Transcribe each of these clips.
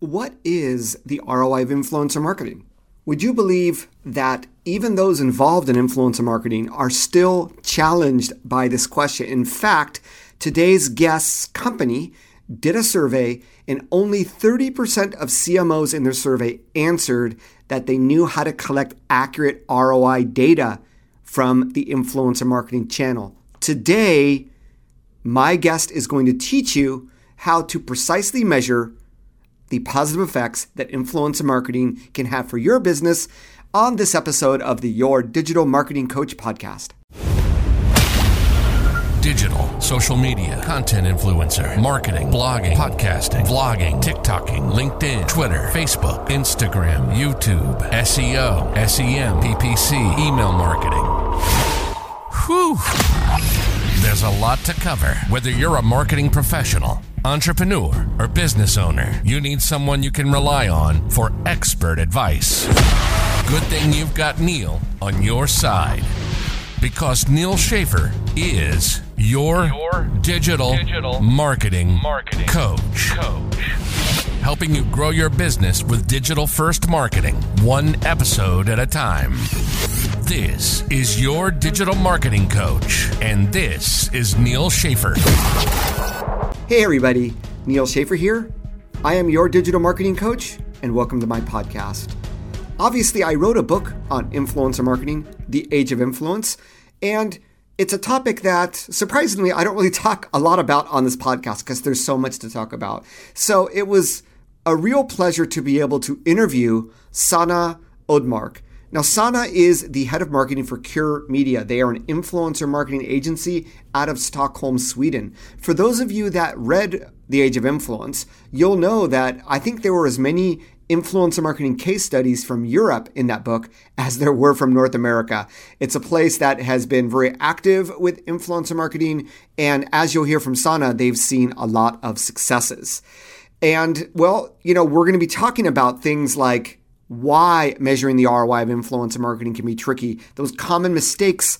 What is the ROI of influencer marketing? Would you believe that even those involved in influencer marketing are still challenged by this question? In fact, today's guest's company did a survey, and only 30% of CMOs in their survey answered that they knew how to collect accurate ROI data from the influencer marketing channel. Today, my guest is going to teach you how to precisely measure the positive effects that influencer marketing can have for your business on this episode of the Your Digital Marketing Coach podcast. Digital, social media, content influencer, marketing, blogging, podcasting, vlogging, TikToking, LinkedIn, Twitter, Facebook, Instagram, YouTube, SEO, SEM, PPC, email marketing. Whew. There's a lot to cover, whether you're a marketing professional entrepreneur, or business owner, you need someone you can rely on for expert advice. Good thing you've got Neal on your side. Because Neal Schaffer is your, your digital, digital marketing, marketing coach. coach. Helping you grow your business with digital first marketing, one episode at a time. This is your digital marketing coach, and this is Neal Schaffer. Hey, everybody, Neal Schaffer here. I am your digital marketing coach, and welcome to my podcast. Obviously, I wrote a book on influencer marketing, The Age of Influence, and it's a topic that surprisingly I don't really talk a lot about on this podcast because there's so much to talk about. So it was a real pleasure to be able to interview Sanna Odmark. Now, Sanna is the head of marketing for Cure Media. They are an influencer marketing agency out of Stockholm, Sweden. For those of you that read The Age of Influence, you'll know that I think there were as many influencer marketing case studies from Europe in that book as there were from North America. It's a place that has been very active with influencer marketing. And as you'll hear from Sanna, they've seen a lot of successes. And well, you know, we're going to be talking about things like why measuring the ROI of influencer marketing can be tricky, those common mistakes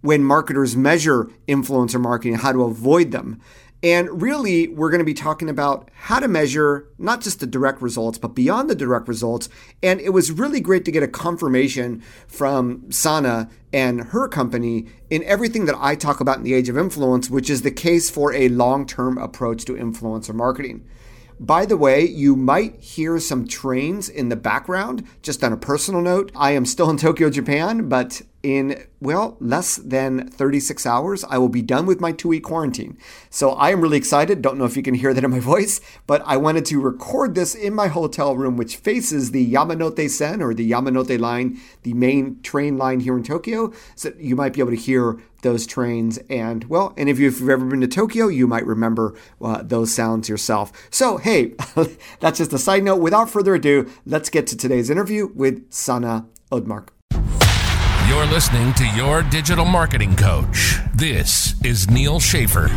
when marketers measure influencer marketing, how to avoid them. And really, we're going to be talking about how to measure not just the direct results, but beyond the direct results. And it was really great to get a confirmation from Sanna and her company in everything that I talk about in the age of influence, which is the case for a long term approach to influencer marketing. By the way, you might hear some trains in the background. Just on a personal note, I am still in Tokyo, Japan, but in, well, less than 36 hours, I will be done with my two week quarantine. So I am really excited. Don't know if you can hear that in my voice, but I wanted to record this in my hotel room, which faces the Yamanote Sen or the Yamanote line, the main train line here in Tokyo. So you might be able to hear those trains. And, well, and if you've ever been to Tokyo, you might remember uh, those sounds yourself. So, hey, that's just a side note. Without further ado, let's get to today's interview with Sanna Odmark. You're listening to Your Digital Marketing Coach. This is Neal Schaffer.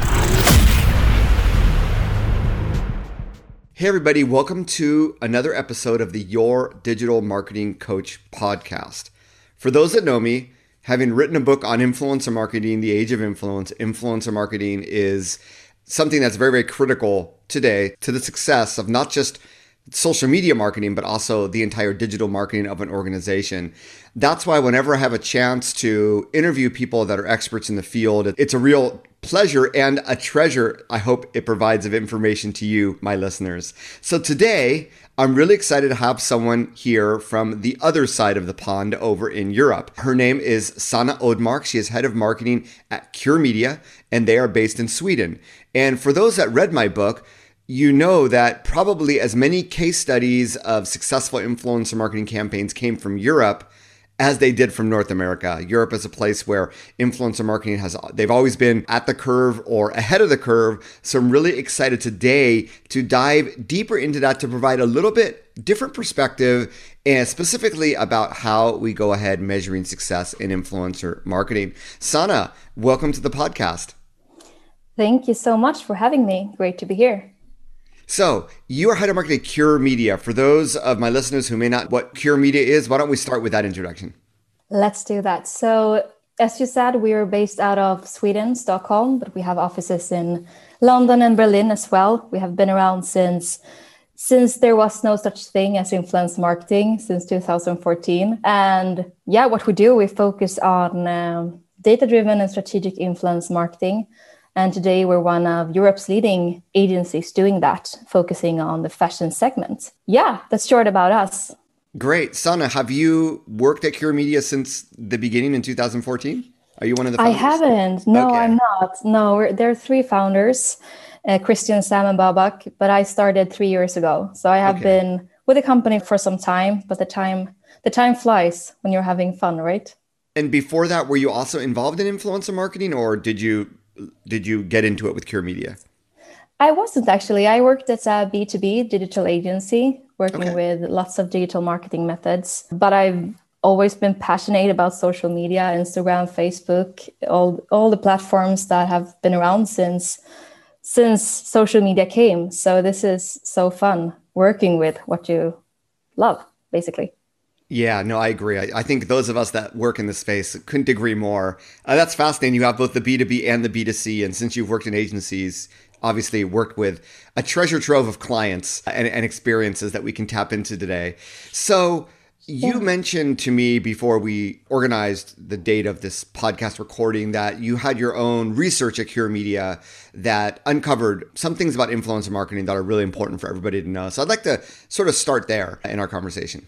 Hey, everybody, welcome to another episode of the Your Digital Marketing Coach podcast. For those that know me, having written a book on influencer marketing, The Age of Influence, influencer marketing is something that's very, very critical today to the success of not just social media marketing, but also the entire digital marketing of an organization. That's why whenever I have a chance to interview people that are experts in the field, it's a real pleasure and a treasure I hope it provides of information to you, my listeners. So today, I'm really excited to have someone here from the other side of the pond over in Europe. Her name is Sanna Odmark. She is head of marketing at Cure Media, and they are based in Sweden. And for those that read my book, you know that probably as many case studies of successful influencer marketing campaigns came from Europe as they did from North America. Europe is a place where influencer marketing has they've always been at the curve or ahead of the curve. So I'm really excited today to dive deeper into that to provide a little bit different perspective and specifically about how we go ahead measuring success in influencer marketing. Sanna, welcome to the podcast. Thank you so much for having me. Great to be here. So, you are head of marketing at Cure Media. For those of my listeners who may not what Cure Media is, why don't we start with that introduction? Let's do that. So, as you said, we are based out of Sweden, Stockholm, but we have offices in London and Berlin as well. We have been around since since there was no such thing as influence marketing since 2014. And yeah, what we do, we focus on um, data driven and strategic influence marketing. And today we're one of Europe's leading agencies doing that, focusing on the fashion segment. Yeah, that's short about us. Great. Sanna, have you worked at Cure Media since the beginning in 2014? Are you one of the founders? I haven't. No, okay. I'm not. No, there are three founders uh, Christian, Sam, and Babak, but I started three years ago. So I have okay. been with the company for some time, but the time the time flies when you're having fun, right? And before that, were you also involved in influencer marketing, or did you did you get into it with Cure Media? I wasn't actually. I worked at a B2B digital agency working okay. with lots of digital marketing methods, but I've always been passionate about social media, Instagram, Facebook, all all the platforms that have been around since since social media came. So this is so fun working with what you love, basically. Yeah, no, I agree. I, I, think those of us that work in this space couldn't agree more. Uh, that's fascinating. You have both the B2B and the B2C. And since you've worked in agencies, obviously worked with a treasure trove of clients and, and experiences that we can tap into today. So, you yeah. mentioned to me before we organized the date of this podcast recording that you had your own research at Cure Media that uncovered some things about influencer marketing that are really important for everybody to know. So I'd like to sort of start there in our conversation.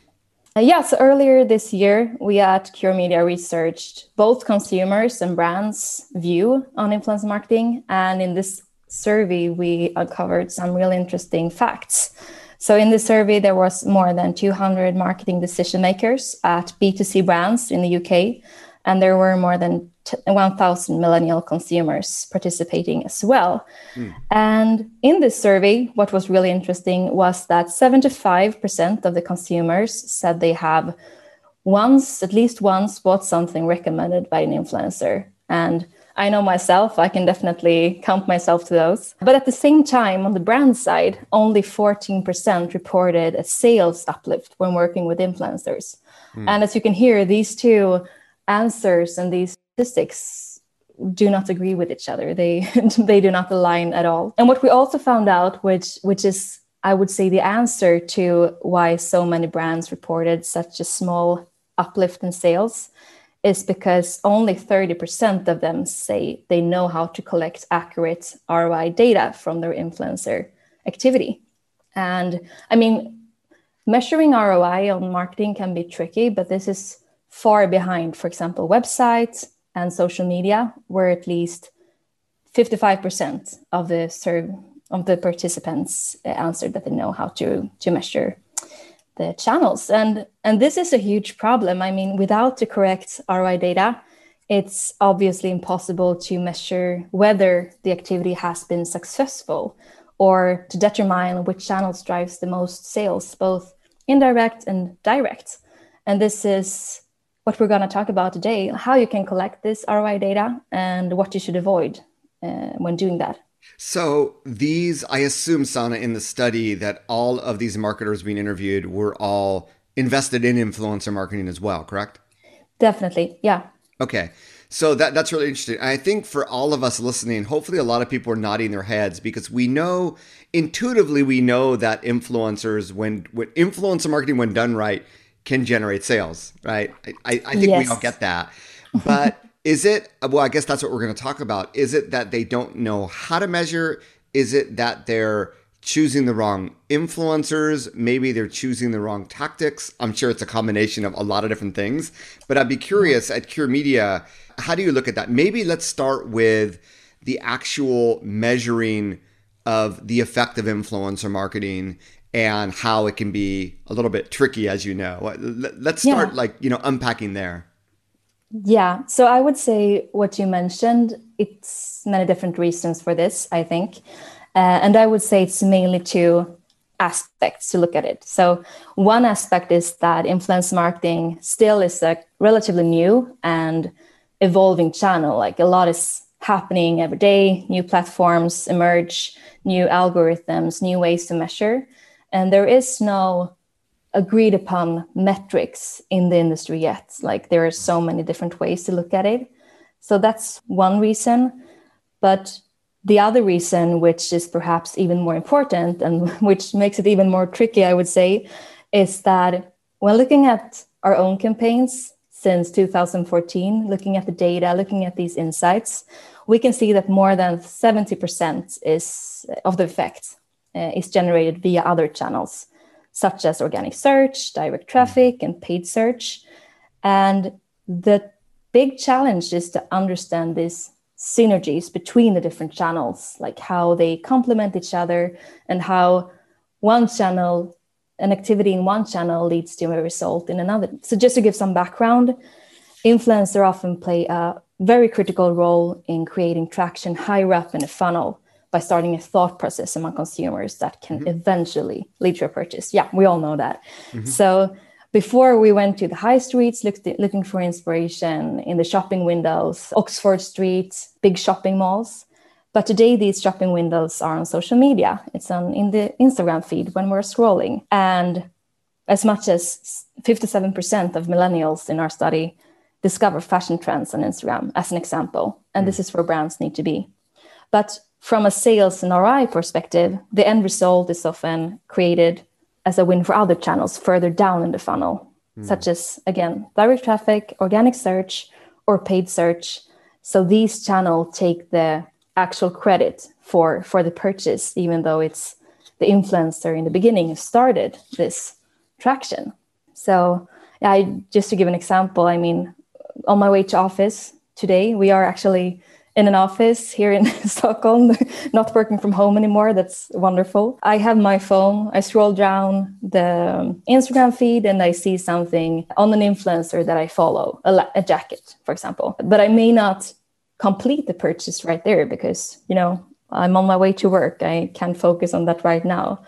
Uh, yeah, so earlier this year, we at Cure Media researched both consumers and brands' view on influencer marketing. And in this survey, we uncovered some really interesting facts. So in the survey, there was more than 200 marketing decision makers at B2C brands in the UK, and there were more than 1,000 millennial consumers participating as well. Mm. And in this survey, what was really interesting was that 75% of the consumers said they have once, at least once, bought something recommended by an influencer. And I know myself, I can definitely count myself to those. But at the same time, on the brand side, only 14% reported a sales uplift when working with influencers. Mm. And as you can hear, these two answers and these statistics do not agree with each other. They they do not align at all. And what we also found out, which which is I would say the answer to why so many brands reported such a small uplift in sales is because only 30% of them say they know how to collect accurate ROI data from their influencer activity. And I mean, measuring ROI on marketing can be tricky, but this is far behind, for example, websites and social media, where at least 55% of the serve of the participants uh, answered that they know how to, to measure the channels. And and this is a huge problem. I mean without the correct roi data it's obviously impossible to measure whether the activity has been successful or to determine which channels drives the most sales both indirect and direct. And this is what we're going to talk about today how you can collect this roi data and what you should avoid uh, when doing that so these, I assume, Sanna, in the study that all of these marketers being interviewed were all invested in influencer marketing as well, correct? Definitely, yeah. Okay. So that that's really interesting. I think for all of us listening, hopefully a lot of people are nodding their heads because we know intuitively we know that influencers when, when influencer marketing when done right can generate sales, right? I, I, I think yes. we all get that. But is it, well, I guess that's what we're going to talk about. Is it that they don't know how to measure? Is it that they're choosing the wrong influencers? Maybe they're choosing the wrong tactics. I'm sure it's a combination of a lot of different things. But I'd be curious at Cure Media, how do you look at that? Maybe let's start with the actual measuring of the effect of influencer marketing and how it can be a little bit tricky, as you know. Let's start yeah. like, you know, unpacking there. Yeah. So I would say what you mentioned, it's many different reasons for this, I think. Uh, and I would say it's mainly two aspects to look at it. So one aspect is that influence marketing still is a relatively new and evolving channel. Like a lot is happening every day, new platforms emerge, new algorithms, new ways to measure. And there is no agreed upon metrics in the industry yet. Like there are so many different ways to look at it. So that's one reason. But the other reason, which is perhaps even more important and which makes it even more tricky, I would say, is that when looking at our own campaigns since 2014, looking at the data, looking at these insights, we can see that more than 70% is of the effect uh, is generated via other channels, such as organic search, direct traffic, and paid search. And the big challenge is to understand these synergies between the different channels, like how they complement each other and how one channel, an activity in one channel leads to a result in another. So, just to give some background, influencers often play a very critical role in creating traction higher up in a funnel by starting a thought process among consumers that can mm-hmm. eventually lead to a purchase. Yeah, we all know that. Mm-hmm. So, before we went to the high streets looked, looking for inspiration in the shopping windows, Oxford Street, big shopping malls. But today, these shopping windows are on social media. It's on in the Instagram feed when we're scrolling. And as much as 57% of millennials in our study discover fashion trends on Instagram, as an example. And mm. this is where brands need to be. But from a sales and ROI perspective, the end result is often created as a win for other channels further down in the funnel, mm. such as, again, direct traffic, organic search, or paid search. So these channels take the actual credit for, for the purchase, even though it's the influencer in the beginning who started this traction. So, I, just to give an example, I mean, on my way to office today, we are actually in an office here in Stockholm, not working from home anymore. That's wonderful. I have my phone. I scroll down the Instagram feed and I see something on an influencer that I follow, a, a jacket, for example. But I may not complete the purchase right there because, you know, I'm on my way to work. I can't focus on that right now.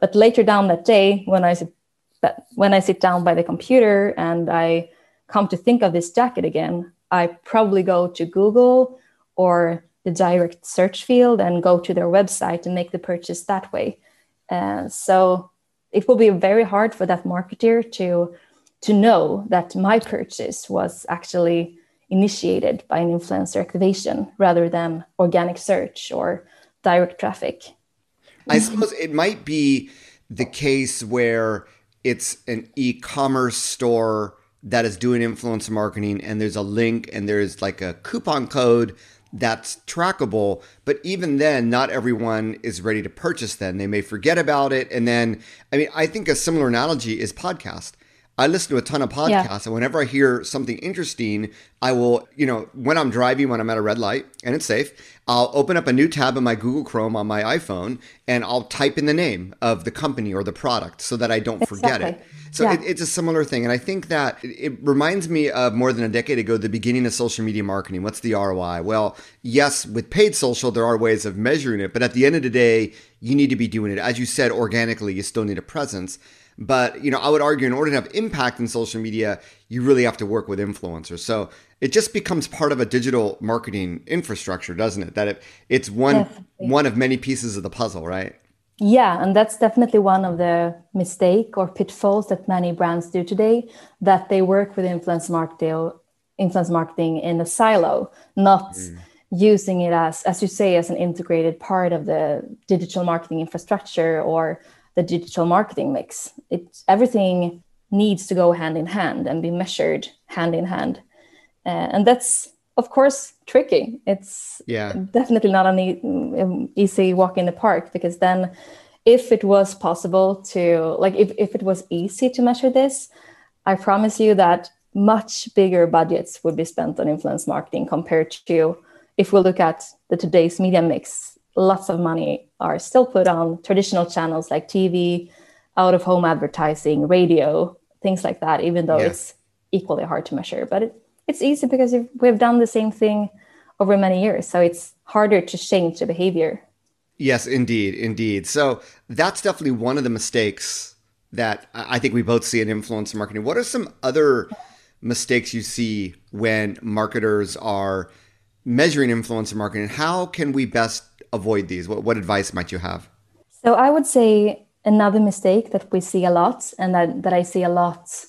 But later down that day, when I sit, when I sit down by the computer and I come to think of this jacket again, I probably go to Google or the direct search field and go to their website and make the purchase that way. Uh, so it will be very hard for that marketer to to know that my purchase was actually initiated by an influencer activation rather than organic search or direct traffic. I suppose it might be the case where it's an e-commerce store that is doing influencer marketing and there's a link and there's like a coupon code that's trackable. But even then, not everyone is ready to purchase then. They may forget about it. And then, I mean, I think a similar analogy is podcast. I listen to a ton of podcasts, yeah. and whenever I hear something interesting, I will, you know, when I'm driving, when I'm at a red light and it's safe, I'll open up a new tab in my Google Chrome on my iPhone and I'll type in the name of the company or the product so that I don't exactly. forget it. So yeah. it, it's a similar thing. And I think that it, it reminds me of more than a decade ago, the beginning of social media marketing. What's the ROI? Well, yes, with paid social, there are ways of measuring it. But at the end of the day, you need to be doing it. As you said, organically, you still need a presence. But, you know, I would argue in order to have impact in social media, you really have to work with influencers. So it just becomes part of a digital marketing infrastructure, doesn't it? That it, it's one Definitely. one of many pieces of the puzzle, right? Yeah, and that's definitely one of the mistake or pitfalls that many brands do today that they work with influence marketing influence marketing in a silo, not mm. using it as as you say as an integrated part of the digital marketing infrastructure or the digital marketing mix. It everything needs to go hand in hand and be measured hand in hand. Uh, and that's of course tricky it's yeah definitely not an e- easy walk in the park because then if it was possible to like if, if it was easy to measure this i promise you that much bigger budgets would be spent on influence marketing compared to if we look at the today's media mix lots of money are still put on traditional channels like tv out of home advertising radio things like that even though yeah. it's equally hard to measure but it, it's easy because we've done the same thing over many years. So it's harder to change the behavior. Yes, indeed, indeed. So that's definitely one of the mistakes that I think we both see in influencer marketing. What are some other mistakes you see when marketers are measuring influencer marketing? How can we best avoid these? What, what advice might you have? So I would say another mistake that we see a lot and that, that I see a lot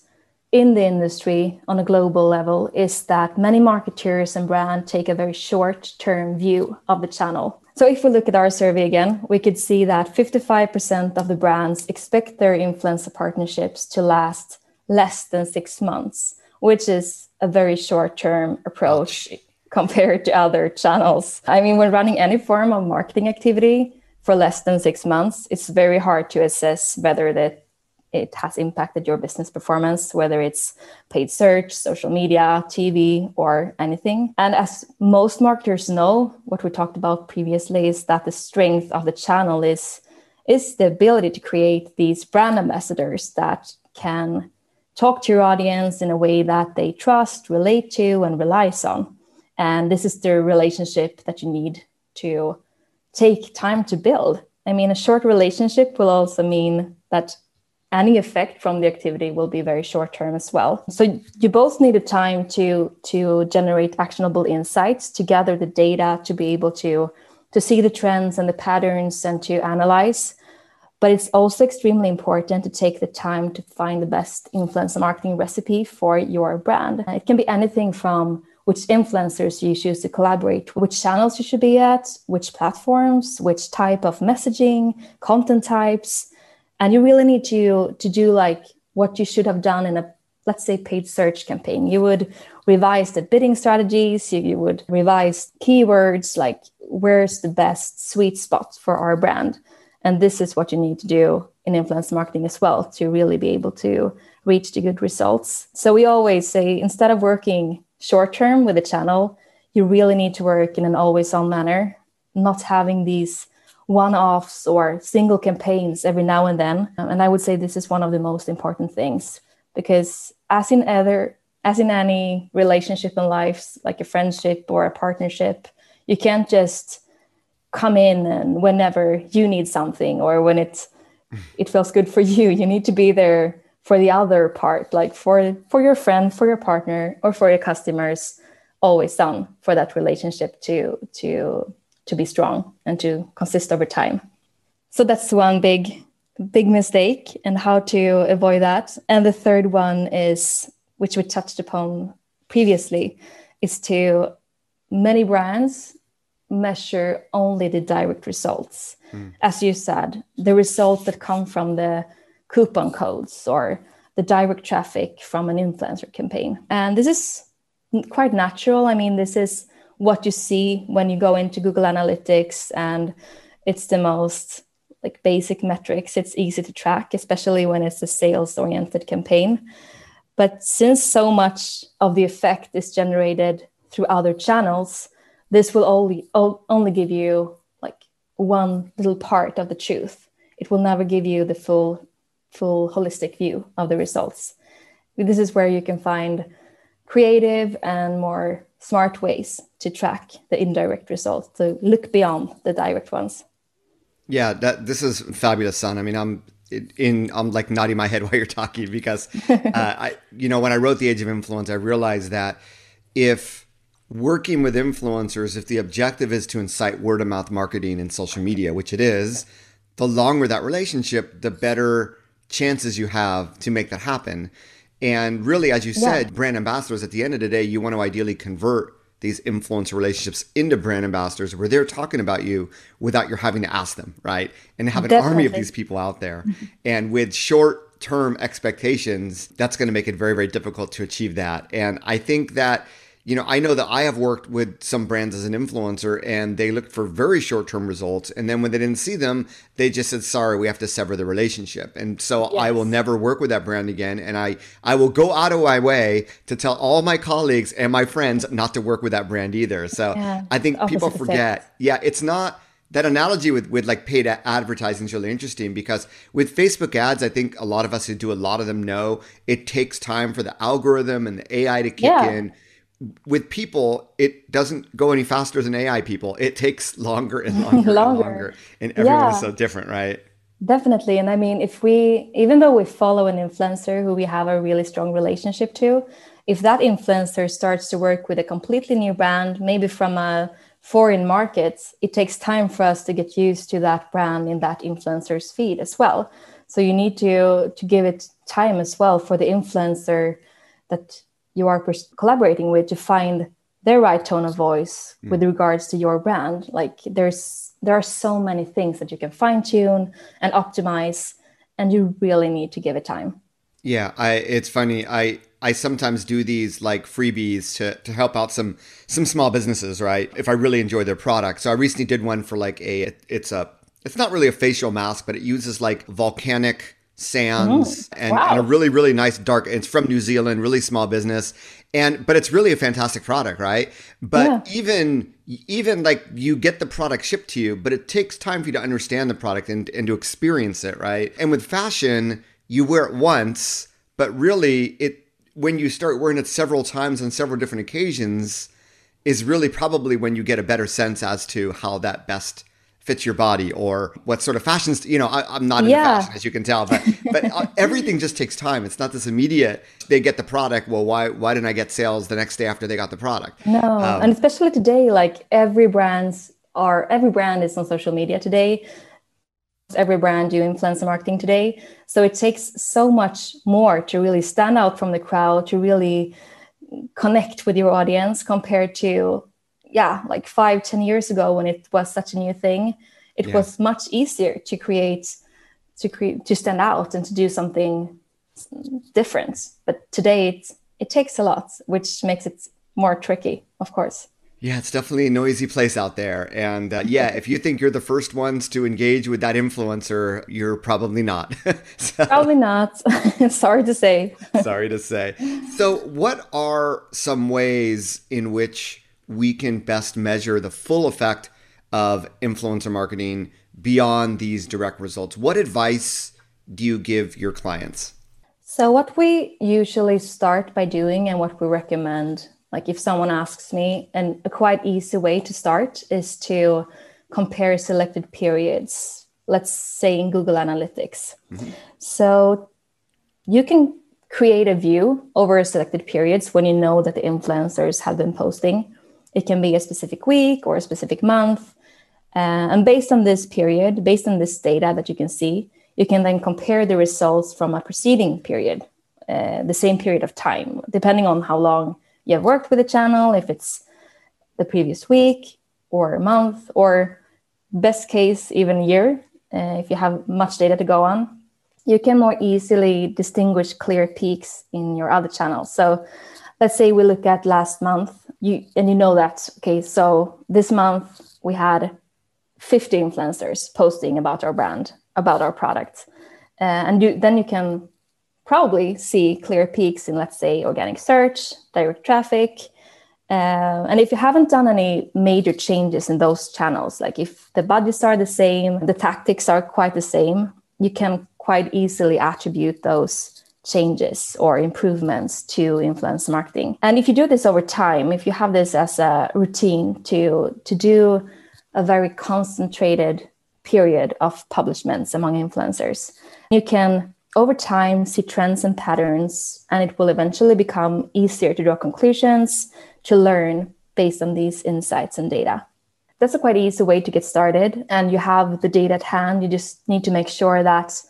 in the industry on a global level is that many marketers and brands take a very short term view of the channel. So if we look at our survey again, we could see that 55% of the brands expect their influencer partnerships to last less than six months, which is a very short term approach compared to other channels. I mean, when running any form of marketing activity for less than six months, it's very hard to assess whether that it has impacted your business performance, whether it's paid search, social media, TV, or anything. And as most marketers know, what we talked about previously is that the strength of the channel is, is the ability to create these brand ambassadors that can talk to your audience in a way that they trust, relate to, and relies on. And this is the relationship that you need to take time to build. I mean, a short relationship will also mean that any effect from the activity will be very short term as well. So you both need a time to to generate actionable insights, to gather the data, to be able to to see the trends and the patterns and to analyze. But it's also extremely important to take the time to find the best influencer marketing recipe for your brand. It can be anything from which influencers you choose to collaborate, which channels you should be at, which platforms, which type of messaging, content types, and you really need to to do like what you should have done in a let's say paid search campaign. You would revise the bidding strategies. You, you would revise keywords like where's the best sweet spot for our brand? And this is what you need to do in influence marketing as well to really be able to reach the good results. So we always say instead of working short term with a channel you really need to work in an always on manner not having these one offs or single campaigns every now and then. Um, and I would say this is one of the most important things because, as in other, as in any relationship in life, like a friendship or a partnership, you can't just come in and whenever you need something or when it's it feels good for you, you need to be there for the other part, like for for your friend, for your partner, or for your customers, always done for that relationship to to to be strong and to consist over time. So that's one big, big mistake and how to avoid that. And the third one is, which we touched upon previously, is to many brands measure only the direct results. Mm. As you said, the results that come from the coupon codes or the direct traffic from an influencer campaign. And this is quite natural. I mean, this is what you see when you go into Google Analytics, and it's the most like basic metrics. It's easy to track, especially when it's a sales oriented campaign. But since so much of the effect is generated through other channels, this will only only give you like one little part of the truth. It will never give you the full full holistic view of the results. This is where you can find creative and more smart ways to track the indirect results to look beyond the direct ones yeah that this is fabulous son i mean i'm in i'm like nodding my head while you're talking because uh, i you know when i wrote the age of influence i realized that if working with influencers if the objective is to incite word of mouth marketing in social media which it is the longer that relationship the better chances you have to make that happen and really, as you said, yeah. brand ambassadors, at the end of the day, you want to ideally convert these influencer relationships into brand ambassadors where they're talking about you without you having to ask them, right? And have an Definitely. army of these people out there. Mm-hmm. and with short term expectations, that's going to make it very, very difficult to achieve that. And I think that you know, I know that I have worked with some brands as an influencer and they looked for very short term results. And then when they didn't see them, they just said, sorry, we have to sever the relationship. And so yes. I will never work with that brand again. And I, I will go out of my way to tell all my colleagues and my friends not to work with that brand either. So yeah, I think people forget. Yeah, it's not that analogy with, with like paid advertising is really interesting because with Facebook ads, I think a lot of us who do a lot of them know it takes time for the algorithm and the AI to kick yeah. in with people, it doesn't go any faster than AI people. It takes longer and longer, longer. and longer. And everyone yeah. is so different, right? Definitely. And I mean, if we, even though we follow an influencer who we have a really strong relationship to, if that influencer starts to work with a completely new brand, maybe from a foreign market, it takes time for us to get used to that brand in that influencer's feed as well. So you need to to give it time as well for the influencer that you are collaborating with to find their right tone of voice mm. with regards to your brand like there's there are so many things that you can fine tune and optimize, and you really need to give it time. Yeah, I it's funny. I I sometimes do these like freebies to to help out some some small businesses, right? If I really enjoy their product. So I recently did one for like a it's a it's not really a facial mask, but it uses like volcanic sands mm, and, wow. and, a really really nice dark it's from new zealand really small business and but it's really a fantastic product right but yeah. even even like you get the product shipped to you but it takes time for you to understand the product and, and to experience it right and with fashion you wear it once but really it when you start wearing it several times on several different occasions is really probably when you get a better sense as to how that best fits your body or what sort of fashions you know I, am not in yeah. fashion as you can tell but but uh, everything just takes time. It's not this immediate they get the product well why why didn't i get sales the next day after they got the product? No um, and especially today like every brands are every brand is on social media today. Every brand do influencer marketing today. So it takes so much more to really stand out from the crowd to really connect with your audience compared to yeah like five ten years ago when it was such a new thing it yeah. was much easier to create to create to stand out and to do something different but today it, it takes a lot which makes it more tricky of course yeah, it's definitely a noisy place out there. And uh, yeah, if you think you're the first ones to engage with that influencer, you're probably not. so, probably not. sorry to say. sorry to say. So, what are some ways in which we can best measure the full effect of influencer marketing beyond these direct results. What advice do you give your clients? So, what we usually start by doing and what we recommend, like if someone asks me, and a quite easy way to start is to compare selected periods, let's say in Google Analytics. Mm-hmm. So, you can create a view over selected periods when you know that the influencers have been posting it can be a specific week or a specific month. Uh, and based on this period, based on this data that you can see, you can then compare the results from a preceding period, uh, the same period of time, depending on how long you have worked with the channel, if it's the previous week or a month, or best case, even year, uh, if you have much data to go on. You can more easily distinguish clear peaks in your other channels. So let's say we look at last month you and you know that okay so this month we had 50 influencers posting about our brand about our product. Uh, and you, then you can probably see clear peaks in let's say organic search direct traffic. Uh, and if you haven't done any major changes in those channels like if the budgets are the same the tactics are quite the same you can quite easily attribute those changes or improvements to influence marketing. And if you do this over time, if you have this as a routine to, to do a very concentrated period of publishments among influencers, you can over time see trends and patterns, and it will eventually become easier to draw conclusions, to learn based on these insights and data. That's a quite easy way to get started. And you have the data at hand. You just need to make sure that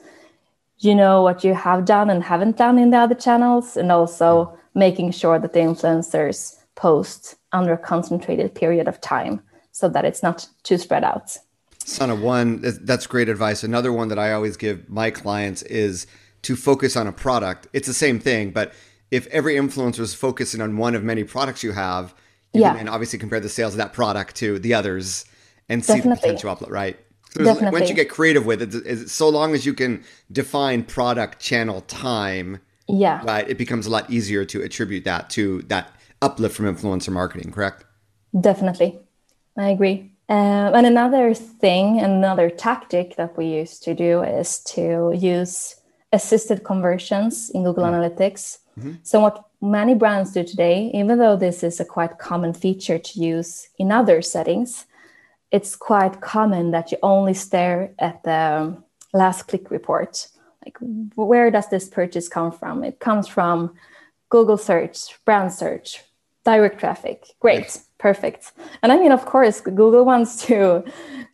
you know what you have done and haven't done in the other channels, and also making sure that the influencers post under a concentrated period of time so that it's not too spread out. Sanna, one, that's great advice. Another one that I always give my clients is to focus on a product. It's the same thing, but if every influencer is focusing on one of many products you have, you yeah. can obviously compare the sales of that product to the others and see Definitely. the potential uplift, right? So Definitely. once you get creative with it, it's, so long as you can define product, channel, time, yeah, right, it becomes a lot easier to attribute that to that uplift from influencer marketing. Correct? Definitely, I agree. Uh, and another thing, another tactic that we used to do is to use assisted conversions in Google Analytics. Mm-hmm. So what many brands do today, even though this is a quite common feature to use in other settings, it's quite common that you only stare at the um, last click report. Like, where does this purchase come from? It comes from Google search, brand search, direct traffic. Great, perfect. And I mean, of course, Google wants to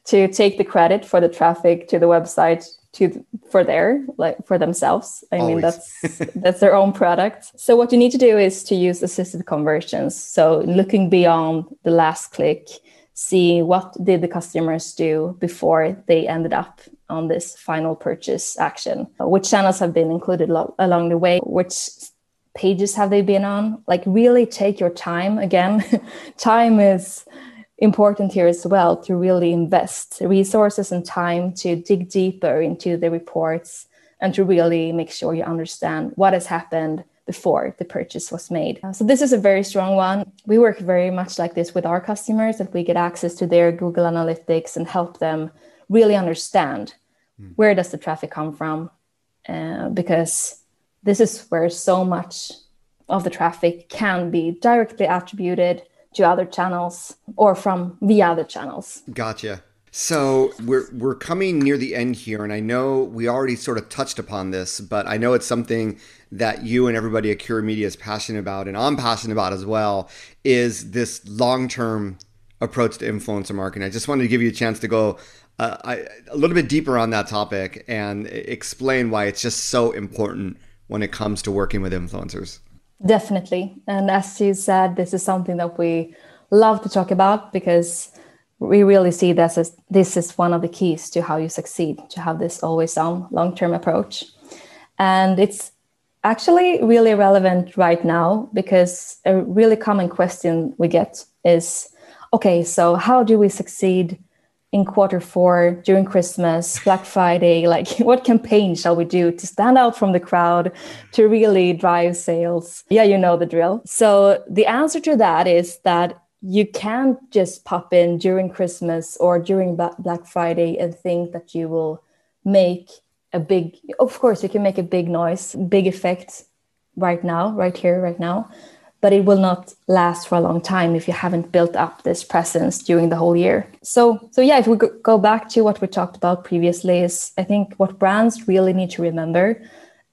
to take the credit for the traffic to the website to for their like for themselves. I Always. mean, that's that's their own product. So what you need to do is to use assisted conversions. So looking beyond the last click see what did the customers do before they ended up on this final purchase action. Which channels have been included lo- along the way? Which pages have they been on? Like really take your time. Again time is important here as well to really invest resources and time to dig deeper into the reports and to really make sure you understand what has happened before the purchase was made. So this is a very strong one. We work very much like this with our customers that we get access to their Google Analytics and help them really understand mm. where does the traffic come from uh, because this is where so much of the traffic can be directly attributed to other channels or from the other channels. Gotcha. So we're we're coming near the end here, and I know we already sort of touched upon this, but I know it's something that you and everybody at Cure Media is passionate about, and I'm passionate about as well. Is this long term approach to influencer marketing? I just wanted to give you a chance to go uh, I, a little bit deeper on that topic and explain why it's just so important when it comes to working with influencers. Definitely, and as you said, this is something that we love to talk about because we really see this as this is one of the keys to how you succeed to have this always on long term approach. And it's actually really relevant right now because a really common question we get is okay so how do we succeed in quarter four during christmas black friday? Like what campaign shall we do to stand out from the crowd to really drive sales? Yeah you know the drill. So the answer to that is that you can't just pop in during Christmas or during Black Friday and think that you will make a big, of course, you can make a big noise, big effect right now, right here, right now, but it will not last for a long time if you haven't built up this presence during the whole year. So, so yeah, if we go back to what we talked about previously, is I think what brands really need to remember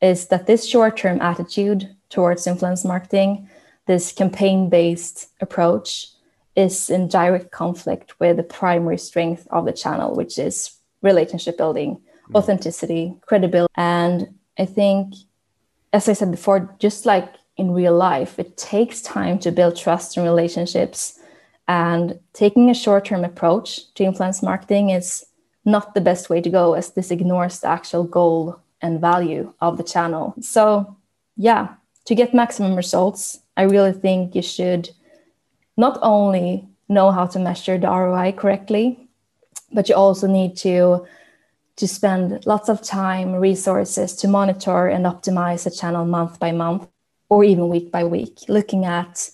is that this short-term attitude towards influence marketing, this campaign-based approach is in direct conflict with the primary strength of the channel, which is relationship building, mm. authenticity, credibility. And I think, as I said before, just like in real life, it takes time to build trust and relationships. And taking a short term approach to influence marketing is not the best way to go, as this ignores the actual goal and value of the channel. So, yeah, to get maximum results, I really think you should not only know how to measure the ROI correctly, but you also need to to spend lots of time, resources to monitor and optimize the channel month by month or even week by week, looking at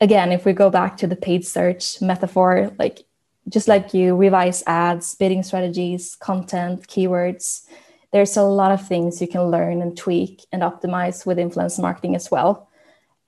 again, if we go back to the paid search metaphor, like just like you revise ads, bidding strategies, content, keywords, there's a lot of things you can learn and tweak and optimize with influence marketing as well.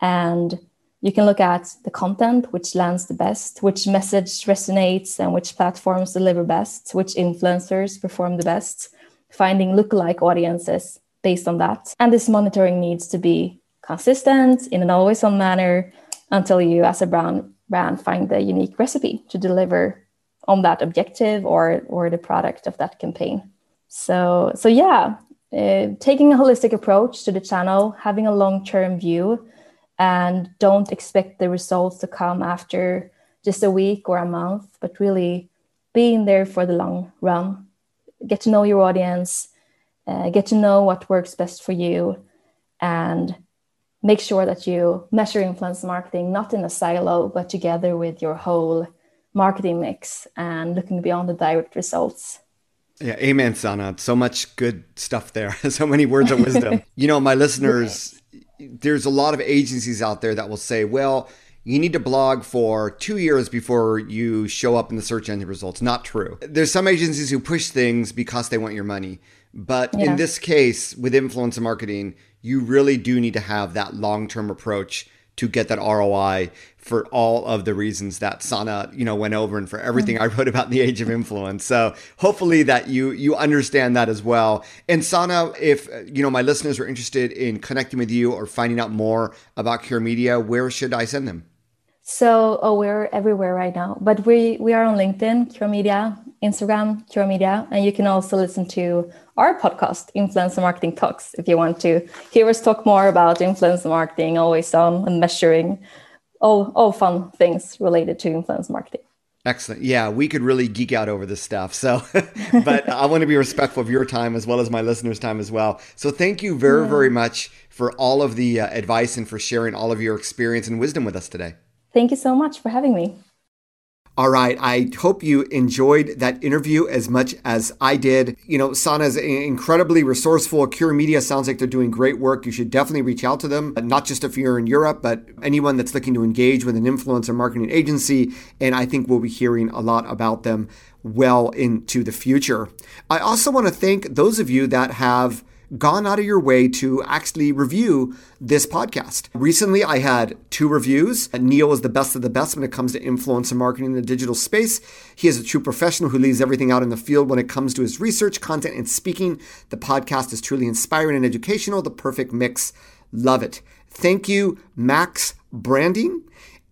And you can look at the content, which lands the best, which message resonates, and which platforms deliver best, which influencers perform the best, finding lookalike audiences based on that. And this monitoring needs to be consistent in an always on manner until you, as a brand, brand find the unique recipe to deliver on that objective or, or the product of that campaign. So, so yeah, uh, taking a holistic approach to the channel, having a long term view and don't expect the results to come after just a week or a month, but really being there for the long run. Get to know your audience, uh, get to know what works best for you, and make sure that you measure influence marketing not in a silo, but together with your whole marketing mix and looking beyond the direct results. Yeah, amen, Sanna. So much good stuff there. so many words of wisdom. you know, my listeners there's a lot of agencies out there that will say, well, you need to blog for two years before you show up in the search engine results. Not true. There's some agencies who push things because they want your money. But yeah. in this case, with influencer marketing, you really do need to have that long term approach to get that ROI for all of the reasons that Sanna, you know, went over and for everything mm. I wrote about in the age of influence. So hopefully that you you understand that as well. And Sanna, if you know my listeners are interested in connecting with you or finding out more about Cure Media, where should I send them? So, oh, we're everywhere right now, but we we are on LinkedIn, Cure Media, Instagram, Cure Media, and you can also listen to our podcast, Influencer Marketing Talks, if you want to hear us talk more about influencer marketing, always on and measuring, all all fun things related to influence marketing. Excellent. Yeah, we could really geek out over this stuff. So, but I want to be respectful of your time as well as my listeners' time as well. So, thank you very, yeah. very much for all of the uh, advice and for sharing all of your experience and wisdom with us today. Thank you so much for having me. All right. I hope you enjoyed that interview as much as I did. You know, Sanna is incredibly resourceful. Cure Media sounds like they're doing great work. You should definitely reach out to them, not just if you're in Europe, but anyone that's looking to engage with an influencer marketing agency. And I think we'll be hearing a lot about them well into the future. I also want to thank those of you that have gone out of your way to actually review this podcast. Recently, I had two reviews. Neal is the best of the best when it comes to influencer marketing in the digital space. He is a true professional who leaves everything out in the field when it comes to his research, content, and speaking. The podcast is truly inspiring and educational, the perfect mix. Love it. Thank you, Max Branding.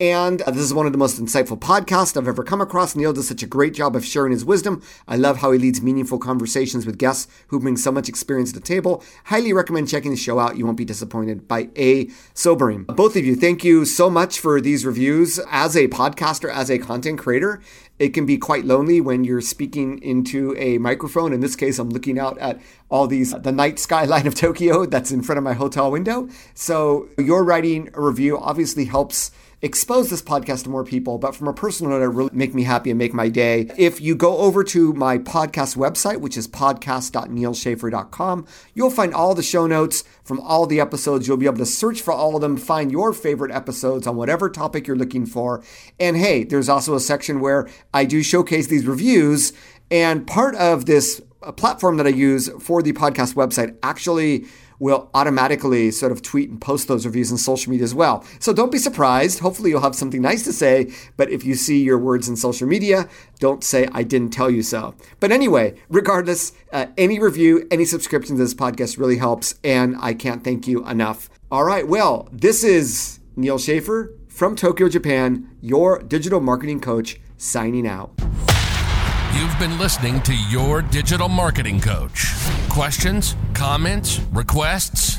And uh, this is one of the most insightful podcasts I've ever come across. Neal does such a great job of sharing his wisdom. I love how he leads meaningful conversations with guests who bring so much experience to the table. Highly recommend checking the show out. You won't be disappointed by A. Sobering. Both of you, thank you so much for these reviews. As a podcaster, as a content creator, it can be quite lonely when you're speaking into a microphone. In this case, I'm looking out at all these, the night skyline of Tokyo that's in front of my hotel window. So your writing a review obviously helps expose this podcast to more people. But from a personal note, it really make me happy and make my day. If you go over to my podcast website, which is podcast.nealschaffer.com, you'll find all the show notes from all the episodes. You'll be able to search for all of them, find your favorite episodes on whatever topic you're looking for. And hey, there's also a section where I do showcase these reviews. And part of this uh, platform that I use for the podcast website actually will automatically sort of tweet and post those reviews on social media as well. So don't be surprised. Hopefully, you'll have something nice to say. But if you see your words in social media, don't say, I didn't tell you so. But anyway, regardless, uh, any review, any subscription to this podcast really helps. And I can't thank you enough. All right. Well, this is Neal Schaffer from Tokyo, Japan, your digital marketing coach, signing out. You've been listening to Your Digital Marketing Coach. Questions, comments, requests,